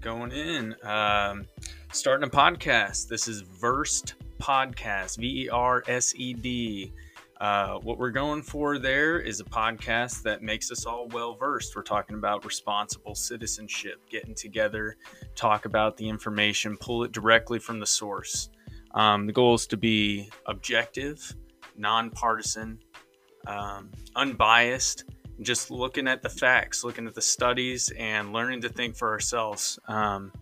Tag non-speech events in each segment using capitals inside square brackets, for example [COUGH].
going in. Um, starting a podcast. This is Versed Podcast, V E R S E D. Uh, what we're going for there is a podcast that makes us all well versed. We're talking about responsible citizenship, getting together, talk about the information, pull it directly from the source. Um, the goal is to be objective, nonpartisan, um, unbiased, just looking at the facts, looking at the studies, and learning to think for ourselves. Um,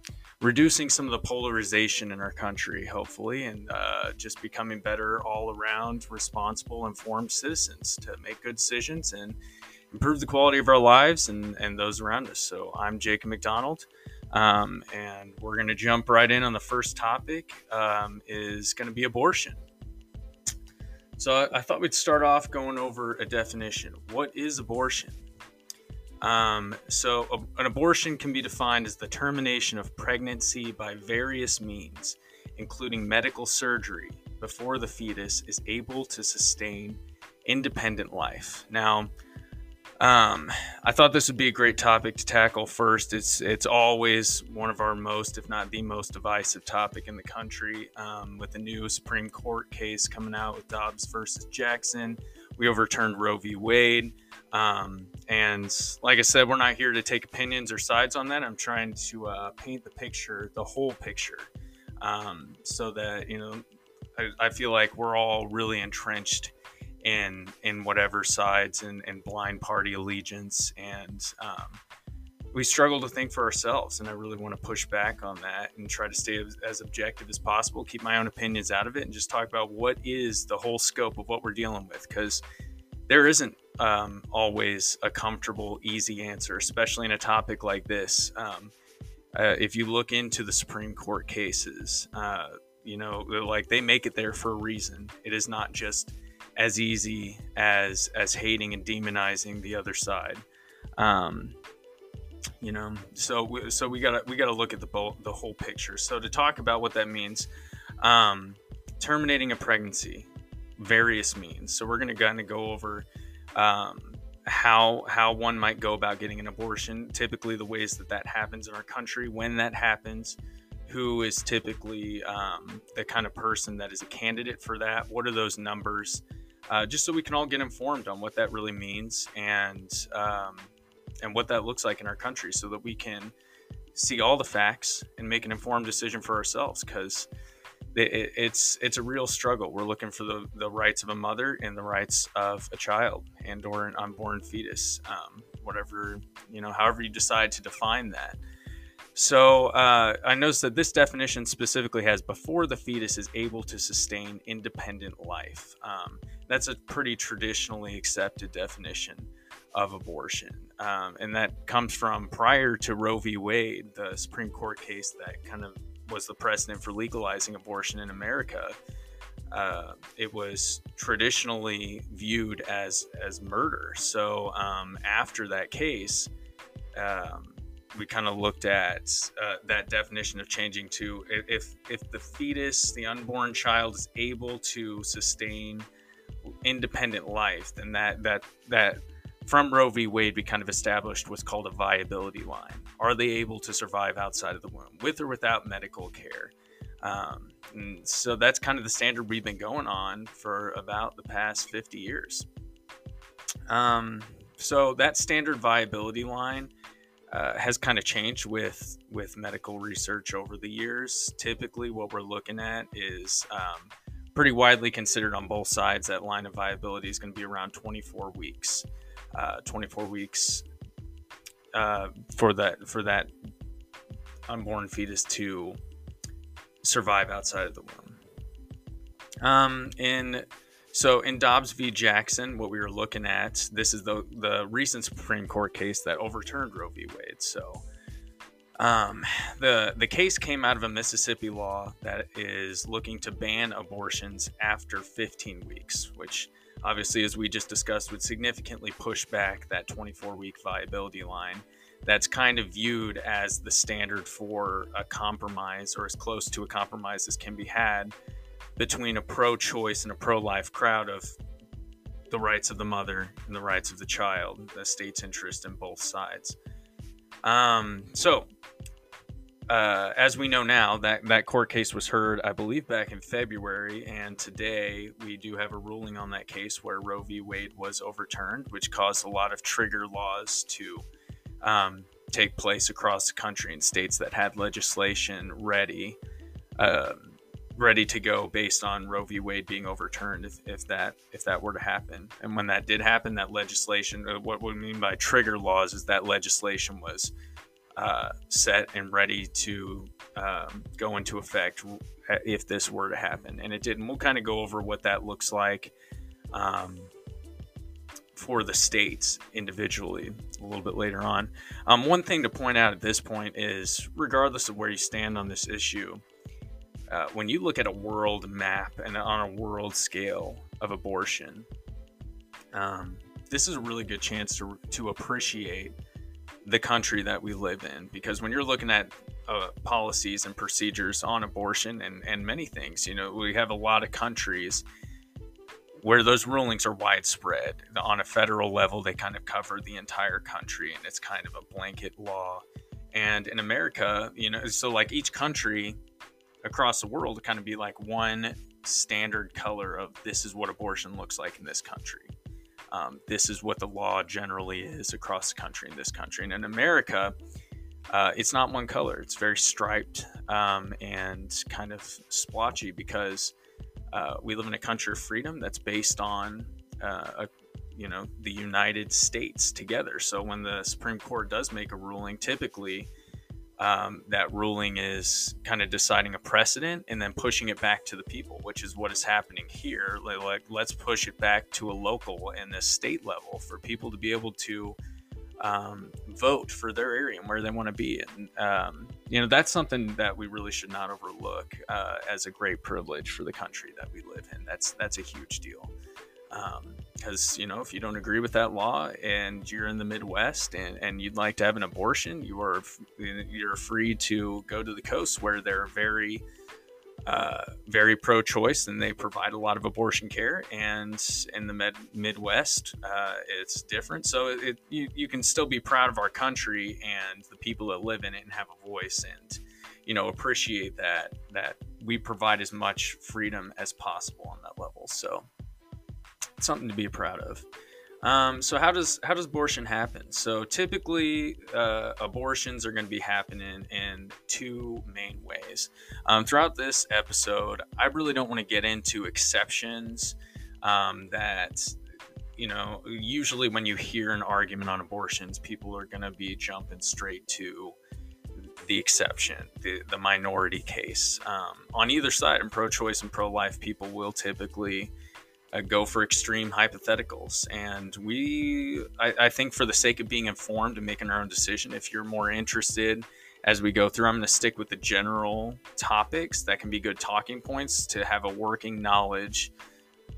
reducing some of the polarization in our country, hopefully, and uh, just becoming better all around, responsible, informed citizens to make good decisions and improve the quality of our lives and, and those around us. So I'm Jacob McDonald. Um, and we're going to jump right in on the first topic um, is going to be abortion. So I, thought we'd start off going over a definition. What is abortion? Um, so a, an abortion can be defined as the termination of pregnancy by various means, including medical surgery, before the fetus is able to sustain independent life. Now, um, I thought this would be a great topic to tackle first. It's it's always one of our most, if not the most, divisive topic in the country. Um, with the new Supreme Court case coming out with Dobbs versus Jackson, we overturned Roe v. Wade. Um, and like I said, we're not here to take opinions or sides on that. I'm trying to uh, paint the picture, the whole picture, um, so that you know, I, I feel like we're all really entrenched in in whatever sides and, and blind party allegiance. And um, we struggle to think for ourselves and i really want to push back on that and try to stay as, as, objective as possible keep my own opinions out of it and just talk about what is the whole scope of what we're dealing with. Because there isn't um, always a comfortable easy answer especially in a topic like this. Um, uh, if you look into the supreme court cases uh, you know like they make it there for a reason. It is not just as easy as as hating and demonizing the other side. Um, you know, so so we gotta we gotta look at the the whole picture. So to talk about what that means, um, terminating a pregnancy, various means. So we're gonna kind of go over um, how how one might go about getting an abortion. Typically, the ways that that happens in our country, when that happens, who is typically um, the kind of person that is a candidate for that. What are those numbers? Uh, just so we can all get informed on what that really means and um, and what that looks like in our country, so that we can see all the facts and make an informed decision for ourselves. Because it, it's it's a real struggle. We're looking for the, the rights of a mother and the rights of a child and or an unborn fetus, um, whatever you know, however you decide to define that. So uh, I noticed that this definition specifically has before the fetus is able to sustain independent life. Um, that's a pretty traditionally accepted definition of abortion. Um, and that comes from prior to Roe v. Wade, the Supreme Court case that kind of was the precedent for legalizing abortion in America. Uh, it was traditionally viewed as as murder. So um, after that case, um, we kind of looked at uh, that definition of changing to if if the fetus, the unborn child, is able to sustain independent life, then that that that from Roe v. Wade, we kind of established what's called a viability line. Are they able to survive outside of the womb, with or without medical care? Um, so that's kind of the standard we've been going on for about the past 50 years. Um, so that standard viability line uh, has kind of changed with with medical research over the years. Typically, what we're looking at is um, pretty widely considered on both sides. That line of viability is going to be around 24 weeks. Uh, 24 weeks uh, for that for that unborn fetus to survive outside of the womb. Um, in so in Dobbs v. Jackson, what we were looking at, this is the the recent Supreme Court case that overturned Roe v. Wade. So um, [SIGHS] the the case came out of a Mississippi law that is looking to ban abortions after 15 weeks, which obviously, as we just discussed, would significantly push back that 24 week viability line. That's kind of viewed as the standard for a compromise, or as close to a compromise as can be had between a pro-choice and a pro-life crowd of the rights of the mother and the rights of the child, the state's interest in both sides. Um, so, uh, as we know now, that that court case was heard, I believe, back in February, and today we do have a ruling on that case where Roe v. Wade was overturned, which caused a lot of trigger laws to um, take place across the country in states that had legislation ready, uh, ready to go based on Roe v. Wade being overturned. If, if that if that were to happen, and when that did happen, that legislation, uh, what we mean by trigger laws is that legislation was uh, set and ready to um, go into effect if this were to happen. And it did. And we'll kind of go over what that looks like um, for the states individually a little bit later on. Um, one thing to point out at this point is, regardless of where you stand on this issue, uh, when you look at a world map and on a world scale of abortion, um, this is a really good chance to, to appreciate the country that we live in because when you're looking at uh, policies and procedures on abortion and, and many things you know we have a lot of countries where those rulings are widespread. On a federal level they kind of cover the entire country and it's kind of a blanket law. And in america you know so like each country across the world kind of be like one standard color of this is what abortion looks like in this country um, this is what the law generally is across the country in this country. And in America, uh, it's not one color. It's very striped um, and kind of splotchy because uh, we live in a country of freedom that's based on uh, a, you know the United States together. So when the Supreme Court does make a ruling, typically um, that ruling is kind of deciding a precedent and then pushing it back to the people, which is what is happening here. Like, like let's push it back to a local and the state level for people to be able to um, vote for their area and where they want to be. And um, you know that's something that we really should not overlook uh, as a great privilege for the country that we live in. That's that's a huge deal. Um, because you know if you don't agree with that law and you're in the midwest and, and you'd like to have an abortion you are you're free to go to the coast where they're very uh, very pro-choice and they provide a lot of abortion care. And in the med- midwest uh, it's different. So it, you, you can still be proud of our country and the people that live in it and have a voice and you know appreciate that that we provide as much freedom as possible on that level. So something to be proud of. Um, so how does how does abortion happen? So typically, uh, abortions are going to be happening in two main ways. Um, throughout this episode, I really don't want to get into exceptions. Um, that you know, usually when you hear an argument on abortions, people are going to be jumping straight to the exception, the, the minority case. Um, on either side, in pro-choice and pro-life, people will typically go for extreme hypotheticals. And we, I, I, think, for the sake of being informed and making our own decision, if you're more interested as we go through, I'm going to stick with the general topics that can be good talking points to have a working knowledge.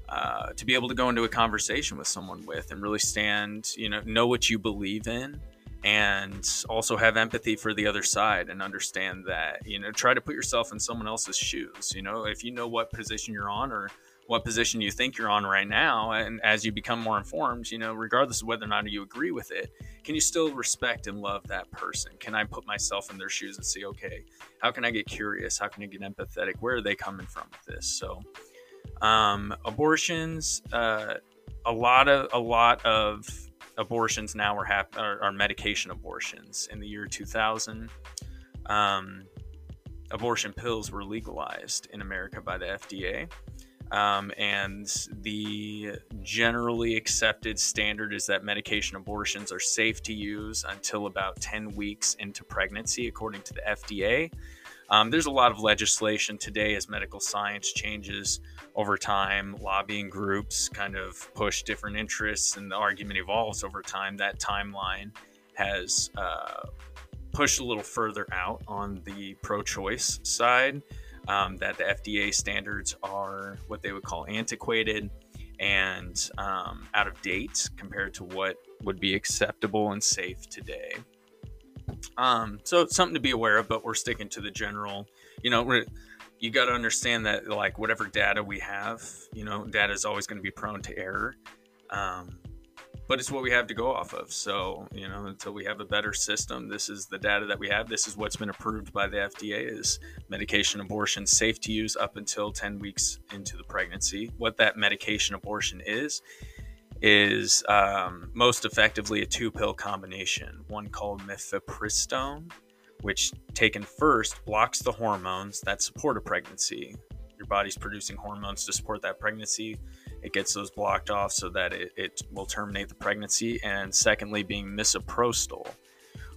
Uh, to be able to go into a conversation with someone with and really stand, you know, know what you believe in and also have empathy for the other side and understand that, you know, try to put yourself in someone else's shoes. You know, if you know what position you're on or what position you think you're on right now and as you become more informed you know regardless of whether or not you agree with it can you still respect and love that person? Can i put myself in their shoes and see okay how can i get curious? How can i get empathetic? Where are they coming from with this? So um, abortions uh, a lot of a lot of abortions now are, hap- are, are medication abortions. In the year 2000 um, abortion pills were legalized in america by the fda um, and the generally accepted standard is that medication abortions are safe to use until about 10 weeks into pregnancy, according to the FDA. Um, there's a lot of legislation today as medical science changes over time. Lobbying groups kind of push different interests, and the argument evolves over time. That timeline has uh, pushed a little further out on the pro choice side um, that the FDA standards are what they would call antiquated and um, out of date compared to what would be acceptable and safe today. Um, so it's something to be aware of, but we're sticking to the general. You know, you got to understand that like whatever data we have, you know, data is always going to be prone to error. Um, but it's what we have to go off of. So, you know, until we have a better system, this is the data that we have. This is what's been approved by the FDA is medication abortion safe to use up until 10 weeks into the pregnancy. What that medication abortion is, is um, most effectively a two pill combination, one called mifepristone, which taken first blocks the hormones that support a pregnancy. Your body's producing hormones to support that pregnancy it gets those blocked off so that it, it will terminate the pregnancy. And secondly, being misoprostol,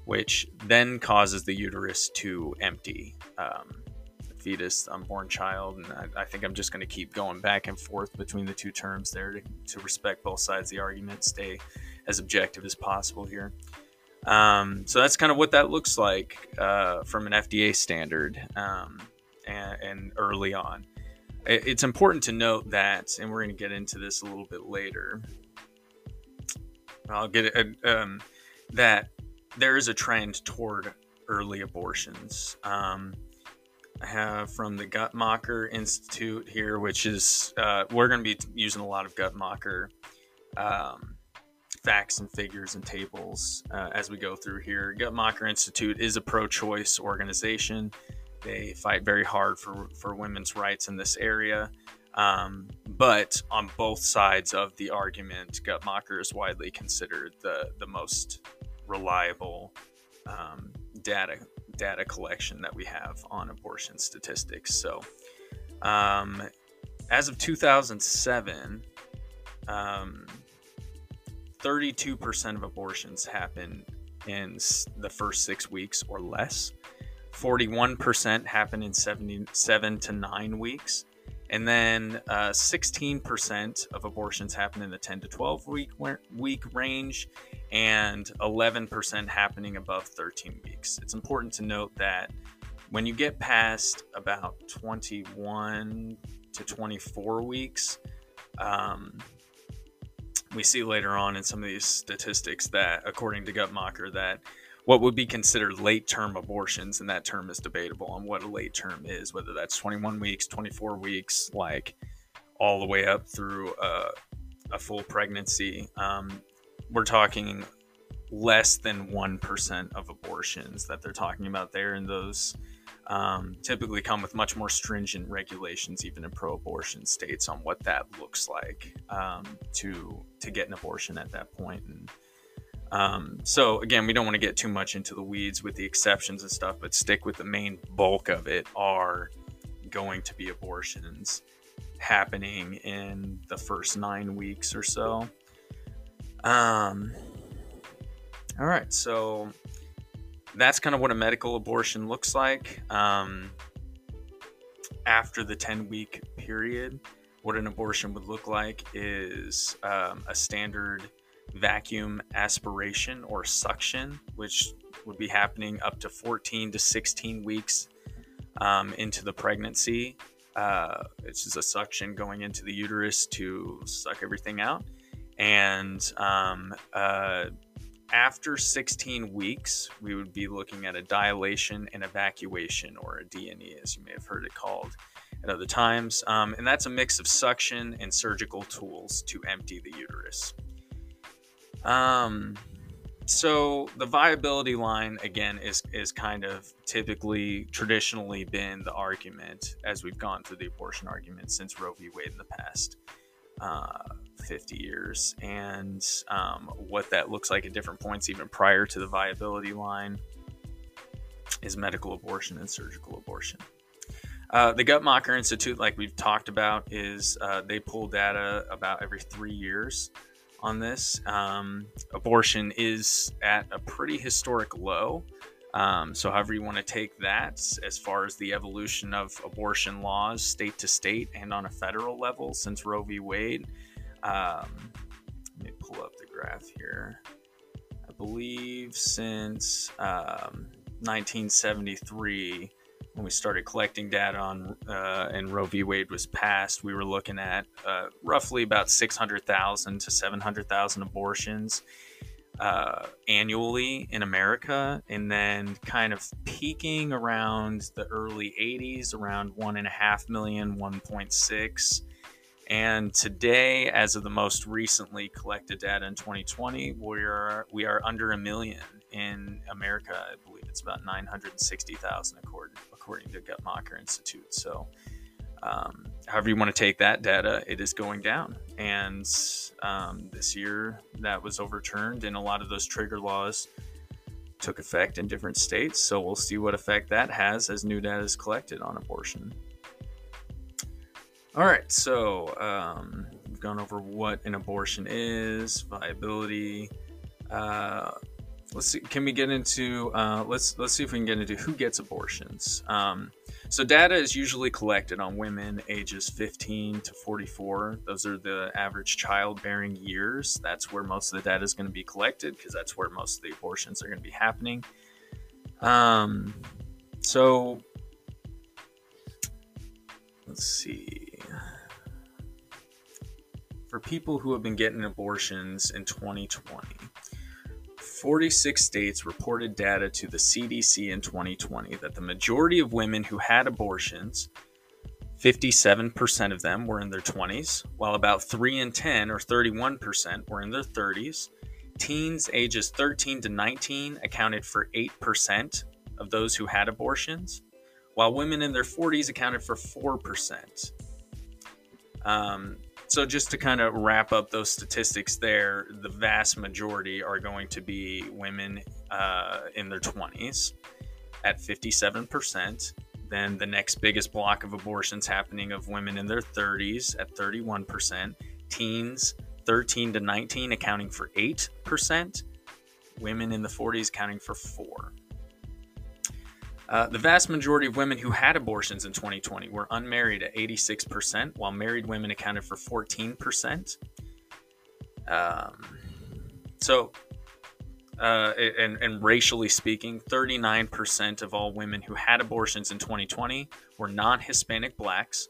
which then causes the uterus to empty. Um, fetus, unborn child, and I, I think I'm just going to keep going back and forth between the two terms there to, to respect both sides of the argument, stay as objective as possible here. Um, so that's kind of what that looks like uh, from an FDA standard um, and, and, early on it's important to note that, and we're going to get into this a little bit later. I'll get it, um, that there is a trend toward early abortions. Um, I have from the Guttmacher Institute here, which is uh, we're going to be using a lot of Guttmacher um, facts and figures and tables uh, as we go through here. Guttmacher Institute is a pro-choice organization. They fight very hard for, for women's rights in this area. Um, but on both sides of the argument, Guttmacher is widely considered the, the most reliable um, data data collection that we have on abortion statistics. So, um, as of 2007, 32% um, of abortions happen in the first six weeks or less. 41% happen in 77 to 9 weeks. And then uh, 16% of abortions happen in the 10 to 12 week week range, and 11% happening above 13 weeks. It's important to note that when you get past about 21 to 24 weeks, um, we see later on in some of these statistics that, according to Guttmacher, that what would be considered late term abortions, and that term is debatable on what a late term is, whether that's 21 weeks, 24 weeks, like all the way up through a, a full pregnancy. Um, we're talking less than 1% of abortions that they're talking about there, and those um, typically come with much more stringent regulations, even in pro abortion states, on what that looks like um, to, to get an abortion at that point. And um, so again, we don't want to get too much into the weeds with the exceptions and stuff, but stick with the main bulk of it are going to be abortions happening in the first nine weeks or so. Um, all right, so that's kind of what a medical abortion looks like. Um, after the 10 week period, what an abortion would look like is um, a standard vacuum aspiration or suction, which would be happening up to 14 to 16 weeks um, into the pregnancy. Uh, it's just a suction going into the uterus to suck everything out. And um, uh, after 16 weeks, we would be looking at a dilation and evacuation, or a D&E, as you may have heard it called at other times. Um, and that's a mix of suction and surgical tools to empty the uterus. Um, so the viability line again is is kind of typically traditionally been the argument as we've gone through the abortion argument since Roe v. Wade in the past uh, 50 years, and um, what that looks like at different points, even prior to the viability line, is medical abortion and surgical abortion. Uh, the Guttmacher Institute, like we've talked about, is uh, they pull data about every three years on this. Um, abortion is at a pretty historic low. Um, so, however, you want to take that as far as the evolution of abortion laws, state to state, and on a federal level since Roe v. Wade. Um, let me pull up the graph here. I believe since 1973, um, when we started collecting data on uh, and Roe v. Wade was passed, we were looking at uh, roughly about 600,000 to 700,000 abortions uh, annually in America, and then kind of peaking around the early 80s, around one and a half million, 1.6, and today, as of the most recently collected data in 2020, we're we are under a million in America. I believe it's about 960,000 according according to Guttmacher Institute. So, um, however you want to take that data, it is going down. And um, this year, that was overturned, and a lot of those trigger laws took effect in different states. So we'll see what effect that has as new data is collected on abortion. All right, so um, we've gone over what an abortion is, viability. Uh, let's see. Can we get into? Uh, let's let's see if we can get into who gets abortions. Um, so data is usually collected on women ages 15 to 44. Those are the average childbearing years. That's where most of the data is going to be collected because that's where most of the abortions are going to be happening. Um, so let's see for people who have been getting abortions in 2020, 46 states reported data to the CDC in 2020 that the majority of women who had abortions, 57% of them were in their 20s, while about 3 in 10 or 31% were in their 30s. Teens ages 13 to 19 accounted for 8% of those who had abortions, while women in their 40s accounted for 4%. Um, so, just to kind of wrap up those statistics there, the vast majority are going to be women uh, in their 20s at 57%. Then the next biggest block of abortions happening of women in their 30s at 31%. Teens 13 to 19 accounting for 8%. Women in the 40s accounting for 4 uh, the vast majority of women who had abortions in 2020 were unmarried at 86%, while married women accounted for 14%. Um, so, uh, and, and racially speaking, 39% of all women who had abortions in 2020 were non Hispanic blacks,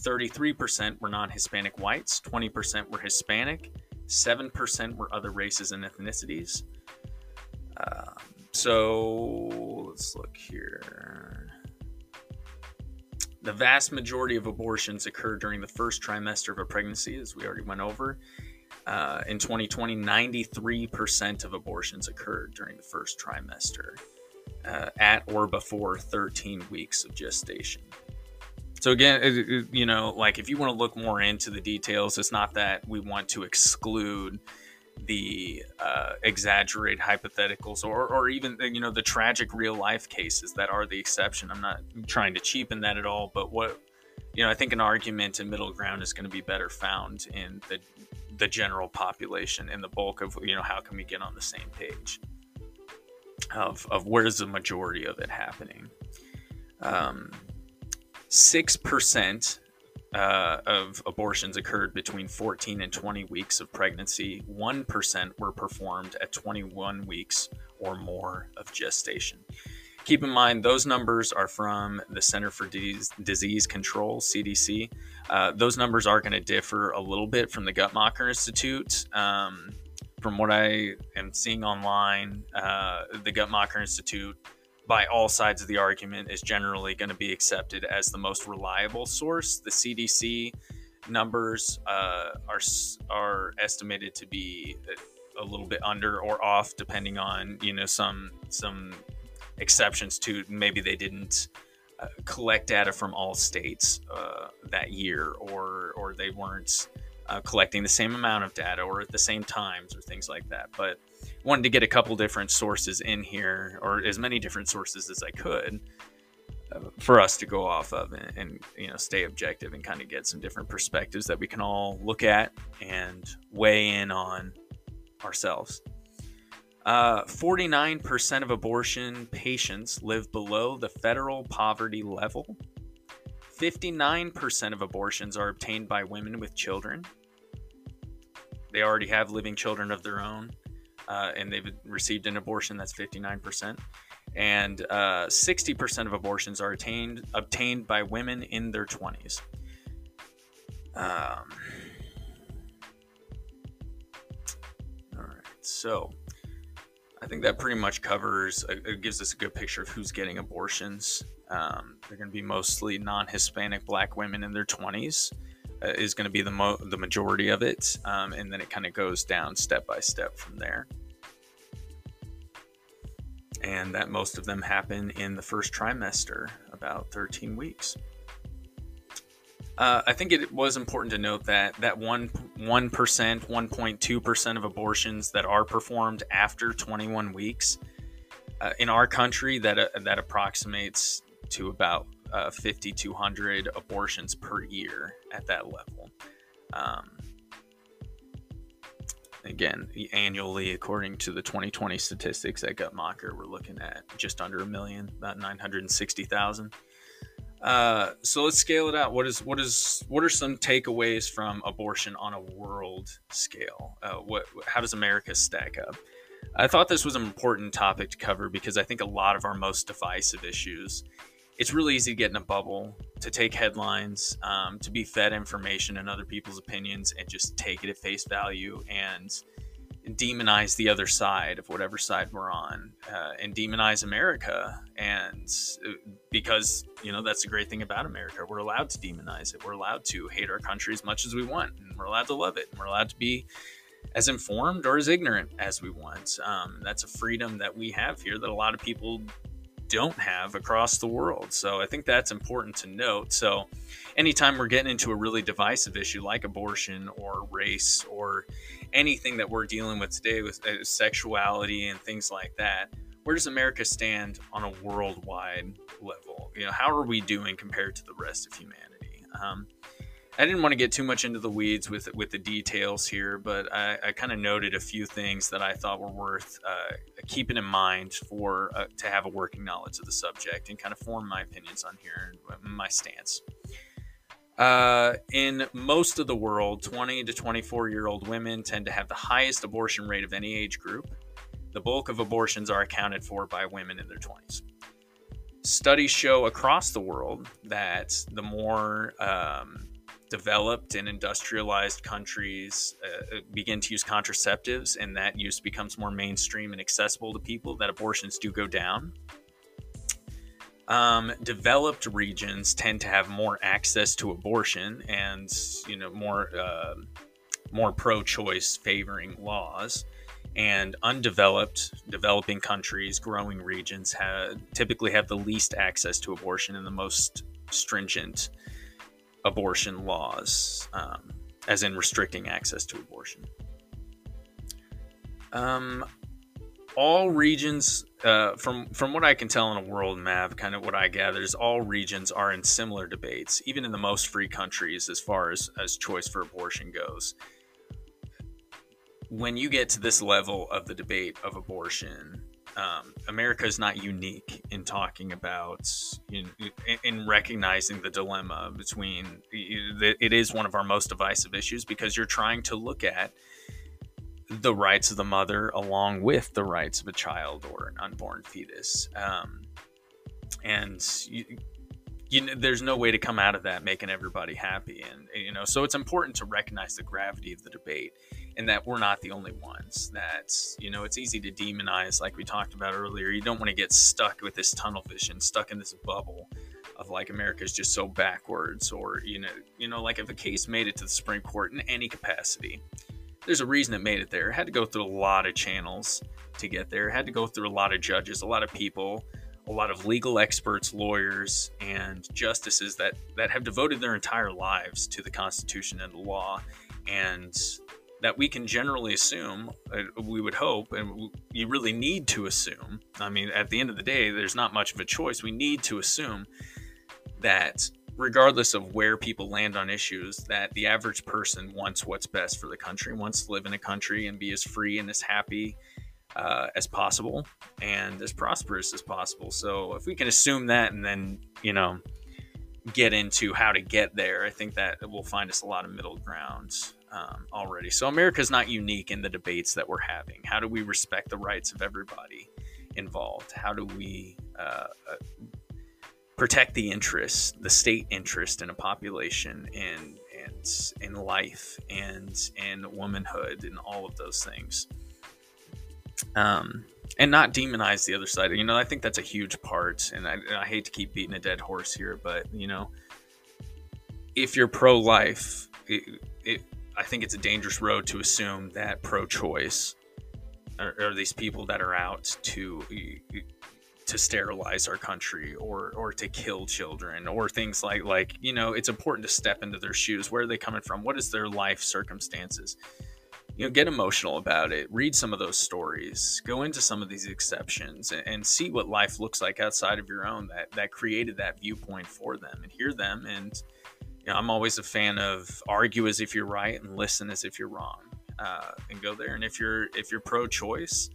33% were non Hispanic whites, 20% were Hispanic, 7% were other races and ethnicities. Um, so let's look here. The vast majority of abortions occur during the first trimester of a pregnancy, as we already went over. Uh, in 2020, 93% of abortions occurred during the first trimester, uh, at or before 13 weeks of gestation. So again, you know, like if you want to look more into the details, it's not that we want to exclude the uh, exaggerate hypotheticals or, or even you know the tragic real life cases that are the exception. I'm not trying to cheapen that at all but what you know i think an argument in middle ground is going to be better found in the the general population and the bulk of you know how can we get on the same page of of where's the majority of it happening. Um, 6% uh, of abortions occurred between 14 and 20 weeks of pregnancy. 1% were performed at 21 weeks or more of gestation. Keep in mind, those numbers are from the Center for Disease, Control, CDC. Uh, those numbers are going to differ a little bit from the Guttmacher Institute. Um, from what I am seeing online, uh, the Guttmacher Institute by all sides of the argument is generally going to be accepted as the most reliable source. The CDC numbers uh, are are estimated to be a little bit under or off, depending on you know some some exceptions to maybe they didn't uh, collect data from all states uh, that year, or or they weren't uh, collecting the same amount of data or at the same times or things like that. But wanted to get a couple different sources in here or as many different sources as I could uh, for us to go off of and, and, you know stay objective and kind of get some different perspectives that we can all look at and weigh in on ourselves. Uh, 49% of abortion patients live below the federal poverty level. 59% of abortions are obtained by women with children. They already have living children of their own uh, and they've received an abortion. That's 59%. And uh, 60% of abortions are attained, obtained by women in their 20s. Um, all right. So I think that pretty much covers, uh, it gives us a good picture of who's getting abortions. Um, they're going to be mostly non Hispanic black women in their 20s. uh, is going to be the mo- the majority of it, um, and then it kind of goes down step by step from there. And that most of them happen in the first trimester, about 13 weeks. Uh, I think it was important to note that that one one percent, one point two percent of abortions that are performed after 21 weeks uh, in our country, that uh, that approximates to about uh, 5,200 abortions per year at that level. Um, again, annually, according to the 2020 statistics at Guttmacher, we're looking at just under a million, about 960,000. Uh, so let's scale it out. What is what is what are some takeaways from abortion on a world scale? Uh, what how does America stack up? I thought this was an important topic to cover because I think a lot of our most divisive issues. It's really easy to get in a bubble, to take headlines, um, to be fed information and other people's opinions, and just take it at face value and demonize the other side of whatever side we're on uh, and demonize America. And uh, because, you know, that's the great thing about America. We're allowed to demonize it. We're allowed to hate our country as much as we want. And we're allowed to love it. And we're allowed to be as informed or as ignorant as we want. Um, that's a freedom that we have here that a lot of people don't have across the world. So I think that's important to note. So anytime we're getting into a really divisive issue like abortion or race or anything that we're dealing with today with uh, sexuality and things like that, where does America stand on a worldwide level? You know, how are we doing compared to the rest of humanity? Um, I didn't want to get too much into the weeds with with the details here, but I, I kind of noted a few things that I thought were worth uh, keeping in mind for uh, to have a working knowledge of the subject and kind of form my opinions on here and my stance. Uh, in most of the world, 20 to 24 year old women tend to have the highest abortion rate of any age group. The bulk of abortions are accounted for by women in their 20s. Studies show across the world that the more um, developed and industrialized countries uh, uh, begin to use contraceptives and that use becomes more mainstream and accessible to people, that abortions do go down. Um, developed regions tend to have more access to abortion and you know more uh, more pro-choice favoring laws and undeveloped developing countries growing regions have typically have the least access to abortion and the most stringent abortion laws, um, as in restricting access to abortion. Um, all regions, uh, from from what I can tell on a world map, kind of what I gather is all regions are in similar debates, even in the most free countries, as far as as choice for abortion goes. When you get to this level of the debate of abortion, um, America is not unique in talking about, in, in recognizing the dilemma between. It is one of our most divisive issues because you're trying to look at the rights of the mother along with the rights of a child or an unborn fetus. Um, and you, you know, there's no way to come out of that making everybody happy. And, you know, so it's important to recognize the gravity of the debate and that we're not the only ones. That, you know, it's easy to demonize, like we talked about earlier. You don't want to get stuck with this tunnel vision, stuck in this bubble of like America's just so backwards, or, you know, you know, like if a case made it to the Supreme Court in any capacity, there's a reason it made it there. It had to go through a lot of channels to get there. It had to go through a lot of judges, a lot of people, a lot of legal experts, lawyers, and justices that that have devoted their entire lives to the Constitution and the law, and that we can generally assume, uh, we would hope, and you really need to assume. I mean, at the end of the day, there's not much of a choice. We need to assume that regardless of where people land on issues, that the average person wants what's best for the country, wants to live in a country and be as free and as happy uh, as possible and as prosperous as possible. So if we can assume that and then, you know, get into how to get there, I think that will find us a lot of middle ground um, already. So America's not unique in the debates that we're having. How do we respect the rights of everybody involved? How do we uh, uh, protect the interest, the state interest in a population and and in life and in womanhood and all of those things? Um, and not demonize the other side. You know, I think that's a huge part. And I, I hate to keep beating a dead horse here, but you know, if you're pro-life it, it, I think it's a dangerous road to assume that pro-choice are, are these people that are out to to sterilize our country or or to kill children or things like like you know it's important to step into their shoes where are they coming from what is their life circumstances you know get emotional about it read some of those stories go into some of these exceptions and, and see what life looks like outside of your own that that created that viewpoint for them and hear them and you know i'm always a fan of argue as if you're right and listen as if you're wrong uh, and go there and if you're if you're pro-choice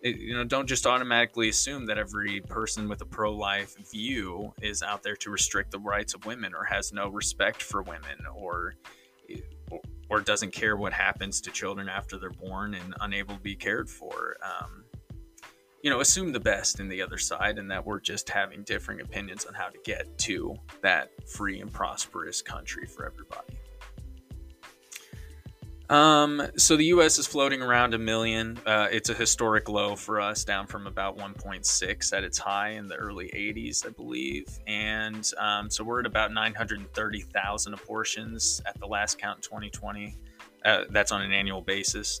it, you know, don't just automatically assume that every person with a pro-life view is out there to restrict the rights of women or has no respect for women or or doesn't care what happens to children after they're born and unable to be cared for. Um, you know, assume the best in the other side and that we're just having differing opinions on how to get to that free and prosperous country for everybody. Um, so the U.S. is floating around a million. Uh, it's a historic low for us, down from about 1.6 at its high in the early 80s, I believe. And um, so we're at about 930,000 abortions at the last count in 2020. Uh, that's on an annual basis.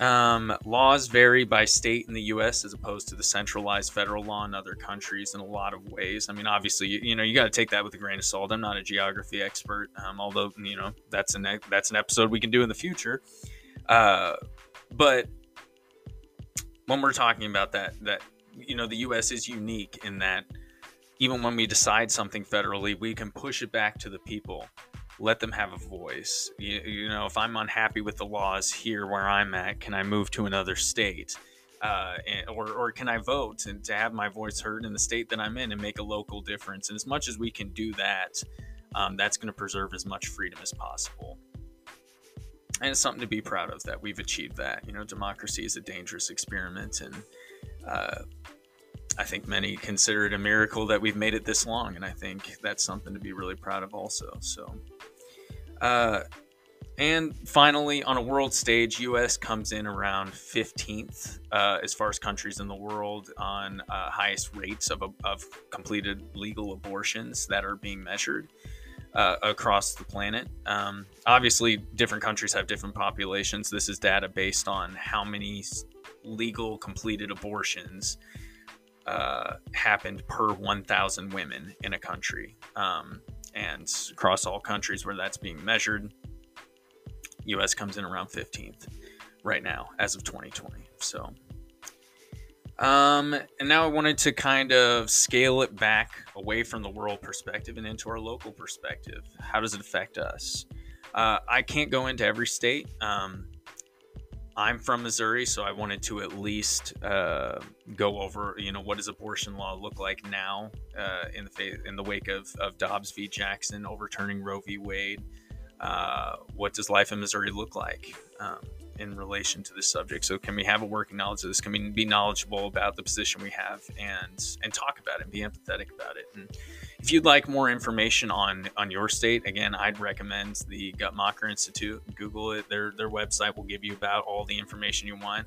Um, laws vary by state in the U.S. as opposed to the centralized federal law in other countries in a lot of ways. I mean, obviously, you, you know, you got to take that with a grain of salt. I'm not a geography expert, um, although you know that's an that's an episode we can do in the future. Uh, but when we're talking about that, that you know, the U.S. is unique in that even when we decide something federally, we can push it back to the people let them have a voice. You, you, know, if I'm unhappy with the laws here where I'm at, can I move to another state? Uh, and, or, or can I vote and to have my voice heard in the state that I'm in and make a local difference? And as much as we can do that, um, that's going to preserve as much freedom as possible. And it's something to be proud of that we've achieved that. You know, democracy is a dangerous experiment, and uh, I think many consider it a miracle that we've made it this long, and I think that's something to be really proud of also. So, uh, and finally, on a world stage, U.S. comes in around 15th uh, as far as countries in the world on uh, highest rates of, of completed legal abortions that are being measured uh, across the planet. Um, obviously, different countries have different populations. This is data based on how many legal completed abortions uh, happened per 1,000 women in a country. Um, and across all countries where that's being measured, US comes in around 15th right now as of 2020. So, um, and now I wanted to kind of scale it back away from the world perspective and into our local perspective. How does it affect us? Uh, I can't go into every state. Um, I'm from Missouri, so I wanted to at least uh, go over, you know, what does abortion law look like now uh, in the in the wake of, of Dobbs v. Jackson overturning Roe v. Wade. Uh, what does life in Missouri look like um, in relation to this subject? So, can we have a working knowledge of this? Can we be knowledgeable about the position we have and and talk about it and be empathetic about it? And if you'd like more information on on your state, again, I'd recommend the Guttmacher Institute. Google it; their their website will give you about all the information you want.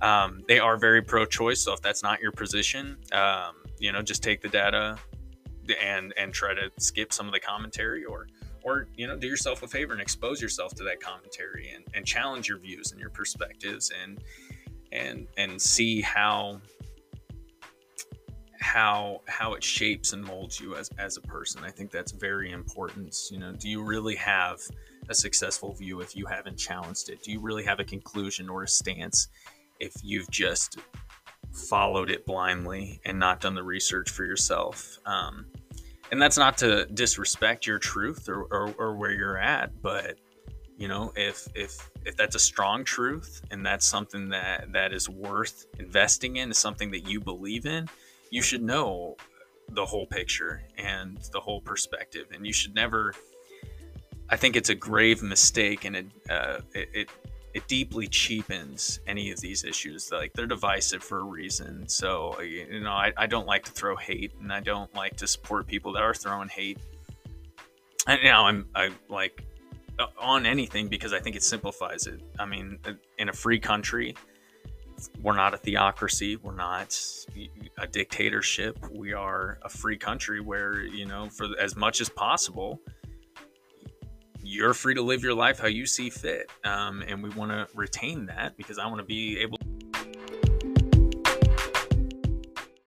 Um, they are very pro-choice, so if that's not your position, um, you know, just take the data and and try to skip some of the commentary, or or you know, do yourself a favor and expose yourself to that commentary and, and challenge your views and your perspectives and and and see how how how it shapes and molds you as as a person. I think that's very important. You know, do you really have a successful view if you haven't challenged it? Do you really have a conclusion or a stance if you've just followed it blindly and not done the research for yourself? Um, and that's not to disrespect your truth or, or, or where you're at, but you know if if if that's a strong truth and that's something that that is worth investing in is something that you believe in you should know the whole picture and the whole perspective and you should never i think it's a grave mistake and it uh, it, it, it deeply cheapens any of these issues. Like they're divisive for a reason. So you know I, I don't like to throw hate and i don't like to support people that are throwing hate. And now i'm i like on anything because i think it simplifies it. I mean in a free country we're not a theocracy. We're not a dictatorship. We are a free country where, you know, for as much as possible, you're free to live your life how you see fit. Um, and we want to retain that because I want to be able